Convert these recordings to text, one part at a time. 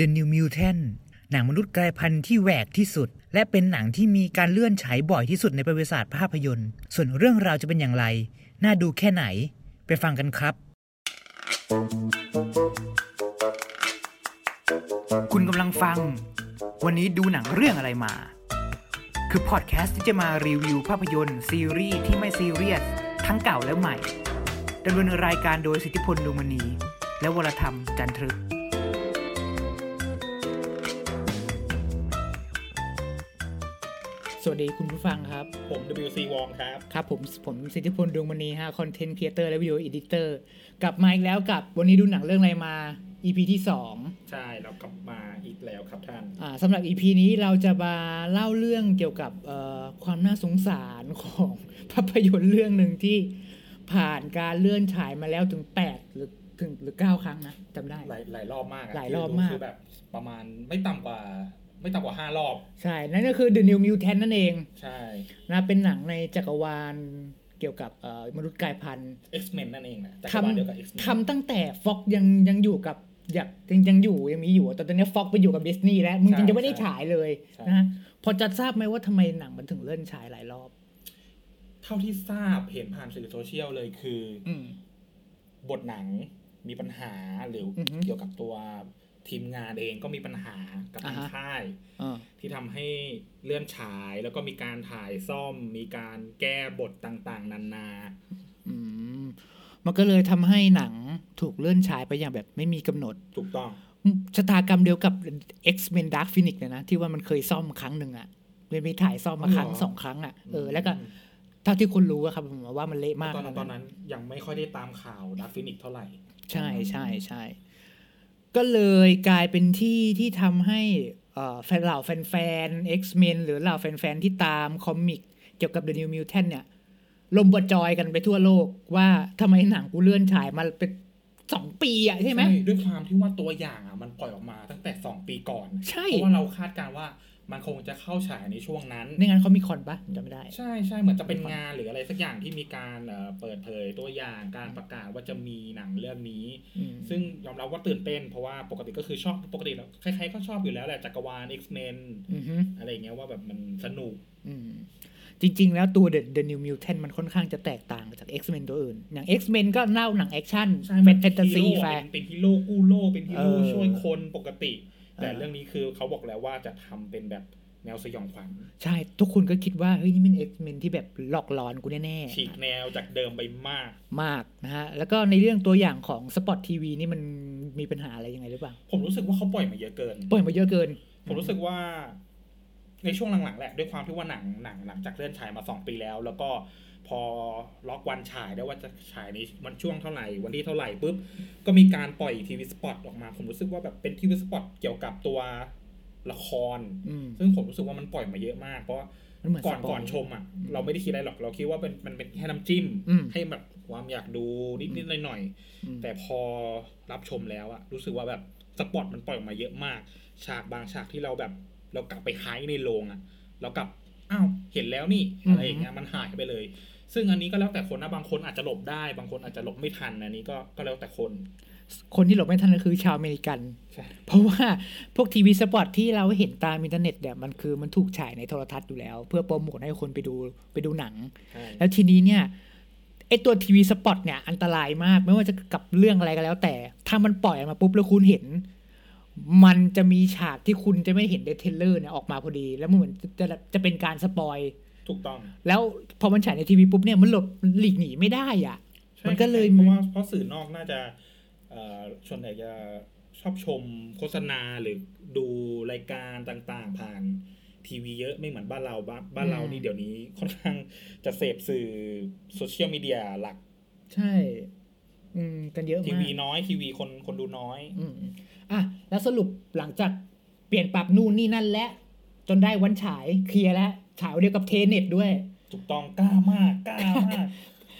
The New Mutant หนังมนุษย์กลายพันธุ์ที่แหวกที่สุด และเป็นหนังที่มีการเลื่อนฉายบ่อยที่สุดในประวัติศาสตร์ภาพยนตร์ ส่วนเรื่องราวจะเป็นอย่างไร น่าดูแค่ไหน ไปฟังกันครับ คุณกำลังฟัง วันนี้ดูหนังเรื่องอะไรมา คือพอดแคสต์ที่จะมารีวิวภาพยนตร์ ซีรีส์ที่ไม่ซีเรียส ทั้งเก่าและใหม่ดำเนินรายการโดยสิทธิพลดวงมณีและวรธรรมจันทรึก สวัสดีคุณผู้ฟังครับ ผม WC Wong ครับ ครับ ผมผมสิทธิพลดวงมณีฮะ content creator และ video editor กลับมาอีกแล้วกับวันนี้ดูหนังเรื่องอะไรมา EP ที่ 2 ใช่เรากลับมาอีกแล้วครับท่านอ่าสำหรับ EP นี้เราจะมาเล่าเรื่องเกี่ยวกับเอ่อความน่าสงสารของภาพยนตร์เรื่องหนึ่งที่ผ่านการเลื่อนฉายมาแล้วถึง 8 หรือถึงหรือ 9 ครั้งนะจำได้ หลายหลายรอบมากะหลายรอบมากคือแบบประมาณไม่ต่ำกว่า ไม่ต่ำกว่าห้ารอบ ใช่ นั่นก็คือ The New Mutant นั่นเอง ใช่นะเป็นหนังในจักรวาลเกี่ยวกับเอ่อมนุษย์กลายพันธุ์ X-Men นั่นเองนะจักรทวาลเดียวกับ X-Men ำทำตั้งแต่ฟ็อกยังยังอยู่กับอยากยังยังอยู่ยังมีอยู่แต่ตอนนี้ฟ็อกไปอยู่กับดิสนีย์แล้วมึงใช่ยังไม่ได้ใช่ฉายเลยใช่นะฮะพอจะทราบไหมว่าทำไมหนังมันถึงเลื่อนฉายหลายรอบ เท่าที่ทราบเห็นผ่านสื่อโซเชียลเลยคือออืมบทหนังมีปัญหาหรืออฮึเกี่ยวกับตัว ทีมงานเองก็มีปัญหากับทางอ่าฮะค่ายอ่าที่ทำให้เลื่อนฉายแล้วก็มีการถ่ายซ่อม มีการแก้บทต่างๆ นานาอืมมันก็เลยทำให้หนังถูกเลื่อนฉายไปอย่างแบบไม่มีกำหนด ถูกต้องชะตากรรมเดียวกับ X-Men Dark Phoenix เลยนะ ที่ว่ามันเคยซ่อมครั้งหนึ่งอะมันมีถ่ายซ่อมมาครั้งเหรอสองครั้งอะเออแล้วก็เท่าที่คุณรู้อะครับผมว่ามันเละมากตอนนั้นะตอนนั้นยังไม่ค่อยได้ตามข่าว Dark Phoenix เท่าไหร่ ใช่ใช่ใช่ ก็เลยกลายเป็นที่ที่ทำให้เอ่อแฟนเหล่าแฟนๆ X-Men หรือเหล่าแฟนๆ ที่ตาม comic เกี่ยวกับ The New Mutant เนี่ยลมบดจอยกันไปทั่วโลกว่าทำไมหนังกูเลื่อนฉายมาเป็นสองปีอะใช่ไหม ด้วยความที่ว่าตัวอย่างอะมันปล่อยออกมาตั้งแต่2ปีก่อนใช่เพราะว่าเราคาดการณ์ว่า มันคงจะเข้าฉายในช่วงนั้นไม่งั้น Comic-Con ปะจำไม่ได้ ใช่ใช่เหมือนจะเป็นงานหรืออะไรสักอย่างที่มีการเอ่อเปิดเผยตัวอย่างการประกาศว่าจะมีหนังเรื่องนี้อืมซึ่งยอมรับว่าตื่นเต้น เพราะว่าปกติก็คือชอบปกติแล้วใครๆก็ชอบอยู่แล้วแหละจักรวาล X-Men อือฮึอะไรอย่างเงี้ยว่าแบบมันสนุกอืมจริง ๆ แล้วตัว The, The New Mutant มันค่อนข้างจะแตกต่างจาก X-Men ตัวอื่น อย่าง X-Men ก็เล่าหนังแอคชั่นใช่เป็นแฟนตาซีฮีโร่แฟเป็นเป็นฮีโร่กู้โลกเป็นฮีโร่เออช่วยคนปกติ แต่เออเรื่องนี้คือเขาบอกแล้วว่าจะทำเป็นแบบแนวสยองขวัญใช่ ทุกคนก็คิดว่าเฮ้ยนี่มัน X-Men ที่แบบหลอกหลอนกูแน่ฉีกแนวจากเดิมไปมากๆมากนะฮะ แล้วก็ในเรื่องตัวอย่างของ Spot TV นี่มันมีปัญหาอะไรยังไงหรือเปล่า ผมรู้สึกว่าเขาปล่อยมาเยอะเกิน ปล่อยมาเยอะเกิน ผมรู้สึกว่า ในช่วงหลังๆแหละด้วยความที่ว่าหนังหนังหลังจากเลื่อนฉายมาสองปีแล้ว แล้วก็ พอล็อกวันฉายได้ว่าจะฉายในวันช่วงเท่าไหร่ วันที่เท่าไหร่ปุ๊บ ก็มีการปล่อยทีวีสปอตออกมา ผมรู้สึกว่าแบบเป็นทีวีสปอตเกี่ยวกับตัวละครอืมซึ่งผมรู้สึกว่ามันปล่อยมาเยอะมาก เพราะมันเหมือนก่อนสปยก่อนชมอะ เราไม่ได้คิดอะไรหรอก เราคิดว่าเป็นมันเป็นแค่น้ำจิ้มอืมให้แบบความอยากดูนิดนิดหน่อยหน่อยๆอืมแต่พอรับชมแล้วอะรู้สึกว่าแบบสปอตมันปล่อยออกมาเยอะมาก ฉากบางฉากที่เราแบบ เรากลับไปไฮในโรงอะเรากลับอ้าวเห็นแล้วนี่อะไรอย่างเงี้ยมันหายไปเลย ซึ่งอันนี้ก็แล้วแต่คนนะบางคนอาจจะหลบได้ บางคนอาจจะหลบไม่ทันอันนี้ก็ก็แล้วแต่คน คนที่หลบไม่ทันก็คือชาวอเมริกันใช่เพราะว่าพวก TV spot ที่เราเห็นตามอินเทอร์เน็ตเนี่ยมันคือมันถูกฉายในโทรทัศน์อยู่แล้ว เพื่อโปรโมทให้คนไปดูไปดูหนังใช่แล้วทีนี้เนี่ยไอตัว TV spot เนี่ยอันตรายมากไม่ว่าจะกับเรื่องอะไรก็แล้วแต่ ถ้ามันปล่อยออกมาปุ๊บแล้วคุณเห็น มันจะมีฉากที่คุณจะไม่เห็นใน trailer เนี่ยออกมาพอดี แล้วมันเหมือนจะจะจะเป็นการ spoil ถูกต้อง แล้วพอมันฉายในทีวีปุ๊บเนี่ยมันหลบมันหลีกหนีไม่ได้อะใช่มันก็เลยเพราะว่าเพราะสื่อนอกน่าจะเอ่อส่วนใหญ่จะชอบชมโฆษณาหรือดูรายการต่างๆ ผ่านทีวีเยอะไม่เหมือนบ้านเราบ้านบ้านเรานี่เดี๋ยวนี้ค่อนข้างจะเสพสื่อโซเชียลมีเดียหลัก ใช่ อืม กันเยอะทีมากวีน้อยทีวีคนคนดูน้อย อืมอะแล้วสรุปหลังจากเปลี่ยนปรับนู่นนี่นั่นและ จนได้วันฉายเคลียร์แล้ว ฉายวันเดียวกับเทเน็ตด้วย ถูกต้องกล้ามากกล้ามาก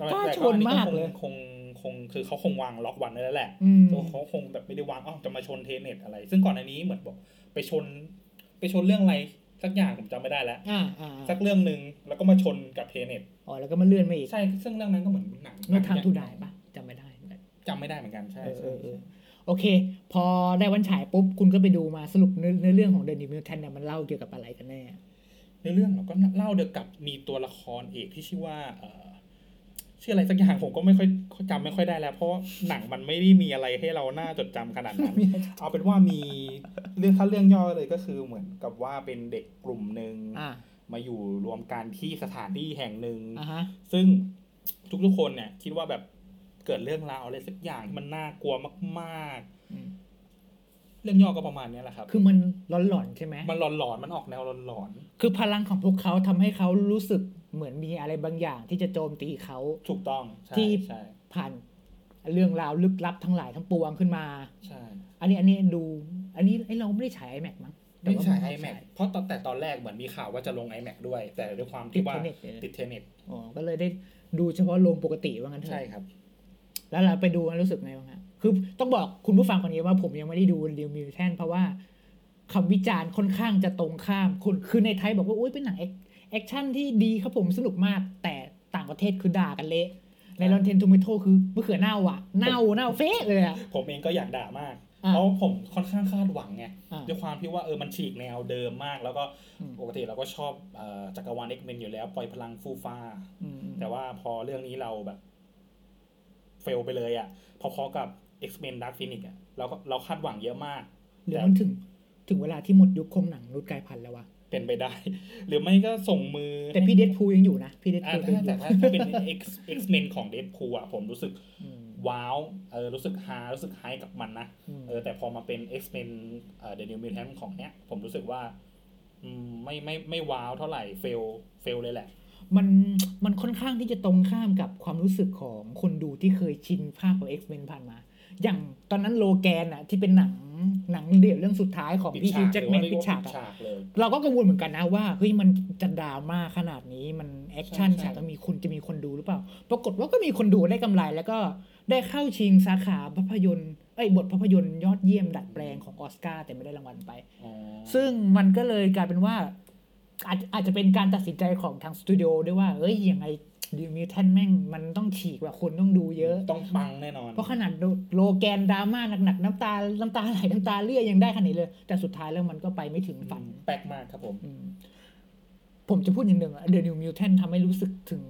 กล้าแต่ชนมากเลยคงคงคือเขาคงวางล็อกวันไว้แล้วแหละอืมเขาคงแบบไม่ได้วางอ้าวจะมาชนเทเน็ตอะไร ซึ่งก่อนอันนี้เหมือนบอกไปชน ไปชนเรื่องอะไรสักอย่างผมจำไม่ได้แล้วอ่าอ่าสักเรื่องหนึ่งแล้วก็มาชนกับเทเน็ตอ๋อแล้วก็มาเลื่อนมาอีกใช่ซึ่งเรื่องนั้นก็เหมือนหนังโนทามทูไดปะจำไม่ได้จำไม่ได้เหมือนกันใช่เออเอใช่อเออโอเค พอได้วันฉายปุ๊บคุณก็ไปดูมาสรุปเนื้อเนื้อเรื่องของ The New Mutant เนี่ยมันเล่าเกี่ยวกับอะไรกันแน่ ในเรื่องเราก็เล่าเดียวกับมีตัวละครเอกที่ชื่อว่าเอ่อชื่ออะไรสักอย่างผมก็ไม่ค่อยจำไม่ค่อยได้แล้ว เพราะว่าหนังมันไม่ได้มีอะไรให้เราน่าจดจำขนาดนั้น เอาเป็นว่ามีเรื่องถ้าเรื่องย่อเลยก็คือเหมือนกับว่าเป็นเด็กกลุ่มหนึ่งอ่ามาอยู่รวมกันที่สถานที่แห่งหนึ่งอ่าฮะซึ่งทุกๆคนเนี่ยคิดว่าแบบเกิดเรื่องราวอะไรสักอย่างที่มันน่ากลัวมากอืมๆ เรื่องย่อก็ประมาณเนี้ยแหละครับ คือมันหลอนๆใช่ไหมมันหลอนๆมันออกแนวหลอนคือพลังของพวกเขาทำให้เขารู้สึกเหมือนมีอะไรบางอย่างที่จะโจมตีเขา ๆถูกต้องใช่ที่ ใช่ผ่านเรื่องราวลึกลับทั้งหลายทั้งปวงขึ้นมา ใช่อันนี้อันนี้ดู อันนี้ไอเราไม่ได้ฉาย iMac มั้งแต่ไม่ว่าใช่ น iMac เพราะตอนแต่ตอนแรกเหมือนมีข่าวว่าจะลง IMAX ด้วย แต่ด้วยความติที่ดว่า Tenet เลย ติด Tenet อ๋อก็เลยได้ดูเฉพาะโรงปกติว่างั้นเถใช่อะครับ แล้วเราไปดูแล้วรู้สึกไงบ้างฮะ คือต้องบอกคุณผู้ฟังคนนี้ว่าผมยังไม่ได้ดู The New Mutants เพราะว่าคำวิจารณ์ค่อนข้างจะตรงข้ามคุณคือในไทยบอกว่าอุ้ยเป็นหนังแอคชั่นที่ดีครับผมสนุกมาก แต่ต่างประเทศคือด่ากันเละใน Rotten Tomatoes คือมะเขือเน่าอะเน่าเน่าเฟะเลยอะผมเองก็อยากด่ามากอ่าเพราะผมค่อนข้างคาดหวังไงอ่าด้วยความที่ว่าเออมันฉีกแนวเดิมมาก แล้วก็อืมปกติเราก็ชอบเอ่อจักรวาล X-Men อยู่แล้ว ปล่อยพลังฟูฟ้าอืมแต่ว่าพอเรื่องนี้เราแบบ เฟลไปเลยอะ่ะพอๆกับ X-Men Dark Phoenix อะ่ะเราก็เราคาดหวังเยอะมากเดี๋ยวมันถึงถึงเวลาที่หมดยุคคงหนังรุดกลายพันธุ์แล้ววะเป็นไปได้ หรือไม่ก็ส่งมือ แต่พี่เดดพูยังอยู่นะพี่เดดอ่าพูถ้าแต่ถ้าถ้าเป็น X X-Men ของ Deadpool อะผมรู้สึกอืมว้าวเออรู้สึกฮารู้สึก high กับมันนะอืมเออแต่พอมาเป็น X-Men เอ่อ The New Mutant ของเนี้ย ผมรู้สึกว่าอืมไม่ไม่ไม่ว้าวเท่าไหร่ fail failเลยแหละ มันมันค่อนข้างที่จะตรงข้ามกับความรู้สึกของคนดูที่เคยชินภาคของ X-Men ผ่านมา อย่างตอนนั้น Logan อะที่เป็นหนังหนังเดี่ยวเรื่องสุดท้ายของปิดพี่ฮิฉาวกแจ็คหรือแมว่านเรียกปิดว่าฉากปิดอะฉากเลยเราก็กังวลเหมือนกันนะว่าเฮ้ยมันจะดราม่าขนาดนี้มันแอคชั่นใช่ใช่ฉากจะมีคนจะมีคนดูหรือเปล่า ปรากฏว่าก็มีคนดูได้กำไร แล้วก็ได้เข้าชิงสาขาภาพยนตร์เอ้ยบทภาพยนตร์ยอดเยี่ยมดัดแปลงของออสการ์แต่ไม่ได้รางวัลไปอ๋อซึ่งมันก็เลยกลายเป็นว่าอาจอาจจะเป็นการตัดสินใจของทางสตูดิโอด้วยว่าเอ้ยยังไง ดิมิวแทนแม่งมันต้องฉีกว่าคนต้องดูเยอะ ต้องปังแน่นอน เพราะขนาดโลแกนดราม่าหนักๆน้ำตา น้ำตาไหลน้ำตาเลื่อยยังได้ขนาดนี้เลย แต่สุดท้ายแล้วมันก็ไปไม่ถึงฝันแปลกมากครับผมอืมผมจะพูดอย่างหนึ่งอะ The New Mutant ทำให้รู้สึกถึง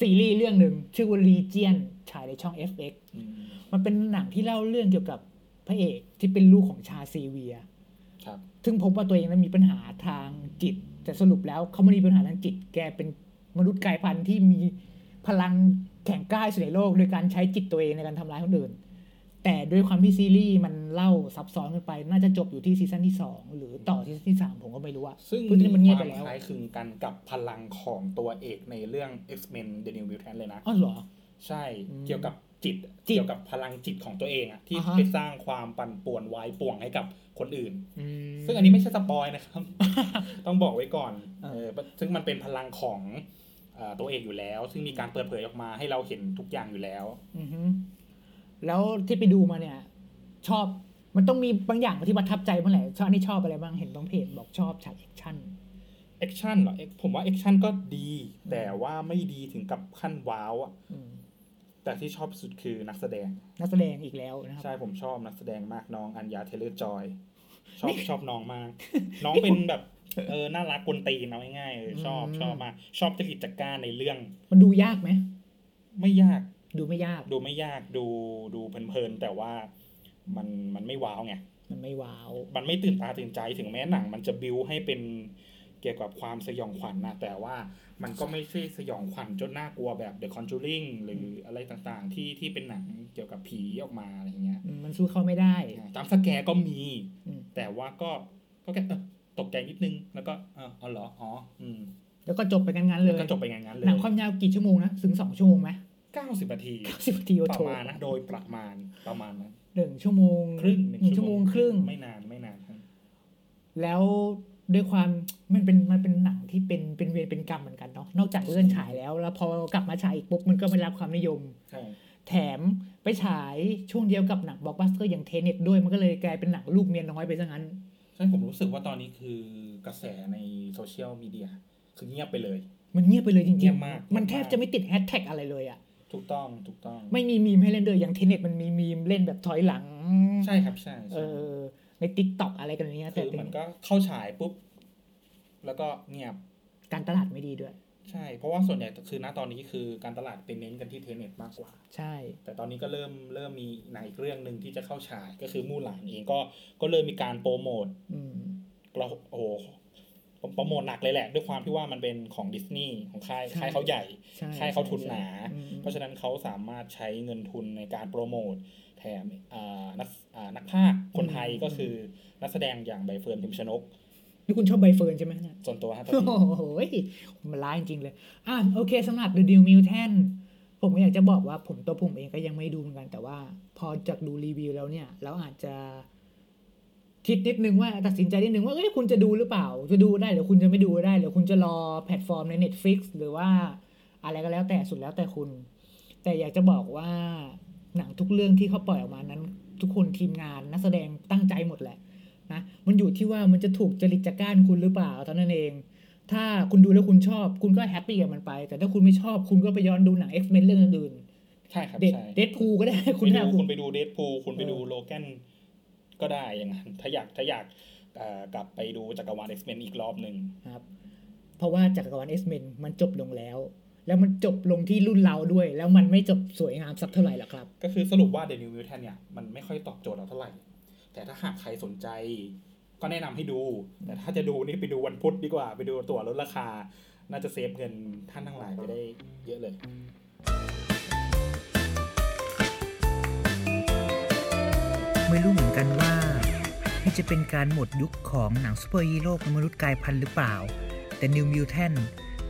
ซีรีส์เรื่องหนึ่งชื่อว่า Legion ฉายในช่อง FX อืมมันเป็นหนังที่เล่าเรื่องเกี่ยวกับพระเอกที่เป็นลูกของชาซีเวียครับซึ่งพบว่าตัวเองนั้นมีปัญหาทางจิต แต่สรุปแล้วเขาไม่ได้มีปัญหาทางจิต แกเป็น มนุษย์กลายพันธุ์ที่มีพลังแข็งกล้าที่สุดในโลกโดยการใช้จิตตัวเองในการทำร้ายคนอื่น แต่ด้วยความที่ซีรีส์มันเล่าซับซ้อนขึ้นไป น่าจะจบอยู่ที่ซีซั่นที่สองหรือต่อที่ซีซั่นที่สามผมก็ไม่รู้อะซึ่งพูดที่มันเงียบไปควาแล้วคล้าคล้ายคลึงกันกับพลังของตัวเอกในเรื่อง X-Men The New Mutant เลยนะอ๋อเหรอ ใช่อืมเกี่ยวกับจิตจิตเกี่ยวกับพลังจิตของตัวเองอะที่อ่าฮะไปสร้างความปั่นป่วนวายป่วงให้กับคนอื่นอืมซึ่งอันนี้ไม่ใช่ spoil นะครับ ต้องบอกไว้ก่อนเออเออซึ่งมันเป็นพลังของเอ่อ ตัวเอกอยู่แล้ว ซึ่งมีการเปิดเผยออกมาให้เราเห็นทุกอย่างอยู่แล้วอือฮึแล้วที่ไปดูมาเนี่ย ชอบมันต้องมีบางอย่างที่ประทับใจเมื่อไหร่ชอบอันนี้ชอบอะไรบ้างเห็นบางเพจบอกชอบฉากแอคชั่นแอคชั่นเหรอผมว่าแอคชั่นก็ดี แต่ว่าไม่ดีถึงกับขั้นว้าวอะอืมแต่ที่ชอบสุดคือนักแสดง นักแสดงอีกแล้วนะครับใช่ผมชอบนักแสดงมากน้อง Anya Taylor-Joy ชอบชอบน้องมาก น้องเป็นแบบ เออน่ารักกวนตีนเอาง่ายๆเออชอบอืมชอบมากชอบจริตจะก้านในเรื่อง มันดูยากไหมไม่ยาก ดูไม่ยาก ดูไม่ยากดูดูเพลินๆแต่ว่ามันมันไม่ว้าวไงมันไม่ว้าว มันไม่ตื่นตาตื่นใจถึงแม้หนัง มันจะบิวให้เป็นเกี่ยวกับความสยองขวัญนะแต่ว่ามันก็ไม่ใช่สยองขวัญจนน่ากลัวแบบ The Conjuring หรืออะไรต่างๆ ที่ที่เป็นหนังเกี่ยวกับผีออกมาอะไรเงี้ยอืมมันสู้เขาไม่ได้ตามสแกร์ก็มีอืมแต่ว่าก็ก็แค่เออ ตกใจนิดนึง แล้วก็เอออ๋อเหรออ๋ออืมแล้วก็จบไปงั้นๆเลแล้วยก็จบไปอย่างนั้นเลยหนังความยาวกี่ชั่วโมงนะถึงสองชั่วโมงไหมเก้าสิบนาทีสิบนาทีโอปโถระมาณนะโดยประมาณประมาณนั้นหนึ่งชั่วโมงครึ่งหนึ่งชั่วโมงครึ่งไม่นานไม่นานครับแล้วด้วยความมันเป็นมันเป็นหนังที่เป็นเป็นเวรเป็นกรรมเหมือนกันเนาะนอกจากเลื่อนฉายแล้ว แล้วพอกลับมาฉายอีกปุ๊บมันก็ไม่รับความนิยมใช่แถมไปฉายช่วงเดียวกับหนังบล็อกบัสเตอร์อย่าง Tenet ด้วยมันก็เลยกลายเป็นหนังลูกเมียน้อยไปซะงั้น ใช่ผมรู้สึกว่าตอนนี้คือกระแสในโซเชียลมีเดียคือเงียบไปเลย มันเงียบไปเลยจเงีริงยบมากๆมันแทบจะไม่ติดแฮชแท็กอะไรเลยอะถูกต้องถูกต้อง ไม่มีมีมให้เล่นด้วยอย่าง Tenet มันมีมีมเล่นแบบถอยหลัง ใช่ครับใช่เอใช่อใน TikTok อะไรกันเนี้ยแต่คือมันก็เข้าฉายปุ๊บ แล้วก็เงียบการตลาดไม่ดีด้วย ใช่ เพราะว่าส่วนใหญ่คือณตอนนี้คือการตลาดเป็นเน้นกันที่ Tenet มากกว่า ใช่ แต่ตอนนี้ก็เริ่มเริ่มมีหนังอีกเรื่องหนึ่งที่จะเข้าฉายก็คือมู่หลานเองก็ก็เริ่มมีการโปรโมทอืมเราโอ้โหโปรโมทหนักเลยแหละ ด้วยความที่ว่ามันเป็นของดิสนีย์ของค่ายใช่ค่ายเขาใหญ่ใช่ค่ายเขาทุนหนาอืมเพราะฉะนั้นเขาสามารถใช้เงินทุนในการโปรโมทแถมอ่านักอ่านักภาคคนไทยก็คือนักแสดงอย่างใบเฟิร์นพิมพ์ชนก นี่คุณชอบใบเฟิร์นใช่ไหมเนี่ยส่วนตัวฮะโอ้โหมันร้ายจริงๆเลย อะโอเคสำหรับ The Deal Mutant ผมก็อยากจะบอกว่าผมตัวผมเองก็ยังไม่ดูเหมือนกัน แต่ว่าพอจากดูรีวิวแล้วเนี่ย เราอาจจะคิดนิดนึงว่าตัดสินใจนิดนึงว่าเอ้ยคุณจะดูหรือเปล่า จะดูได้หรือคุณจะไม่ดูได้หรือคุณจะรอแพลตฟอร์มใน Netflix หรือว่าอะไรก็แล้วแต่สุดแล้วแต่คุณ แต่อยากจะบอกว่าหนังทุกเรื่องที่เขาปล่อยออกมานั้น ทุกคนทีมงานนักแสดงตั้งใจหมดแหละ นะมันอยู่ที่ว่ามันจะถูกจริตจะก้านคุณหรือเปล่าเท่านั้นเอง ถ้าคุณดูแล้วคุณชอบคุณก็ happy กับมันไป แต่ถ้าคุณไม่ชอบคุณก็ไปย้อนดูหนัง X-Men เรื่องอื่นใช่ครับๆเด็ดใช่เดดพูก็ได้คุคุณณถ้าดูคุคุณณไปดูเดดพูคุณไปดูเออโลแกนก็ได้อย่างนั้นถ้าอยากถ้าอยากเอ่อกลับไปดูจักรวาล X-Men อีกรอบหนึ่งครับ เพราะว่าจักรวาล X-Men มันจบลงแล้ว แล้วมันจบลงที่รุ่นเราด้วย แล้วมันไม่จบสวยงามสักเท่าไหร่หรอกครับ ก็คือสรุปว่า The New Mutant เนี่ยมันไม่ค่อยตอบโจทย์เราเท่าไหร่ แต่ถ้าหากใครสนใจ ก็แนะนำให้ดู แต่ถ้าจะดูนี่ไปดูวันพุธดีกว่า ไปดูตั๋วลดราคา น่าจะ save เงินท่านทั้งหลายไปได้เยอะเลยไม่รู้เหมือนกันว่านี่จะเป็นการหมดยุคของหนังซูเปอร์ฮีโร่กับมนุษย์กลายพันธุ์หรือเปล่า แต่ New Mutant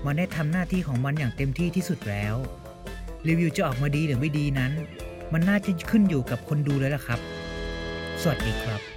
มันได้ทำหน้าที่ของมันอย่างเต็มที่ที่สุดแล้ว รีวิวจะออกมาดีหรือไม่ดีนั้น มันน่าจะขึ้นอยู่กับคนดูแล้วล่ะครับ สวัสดีครับ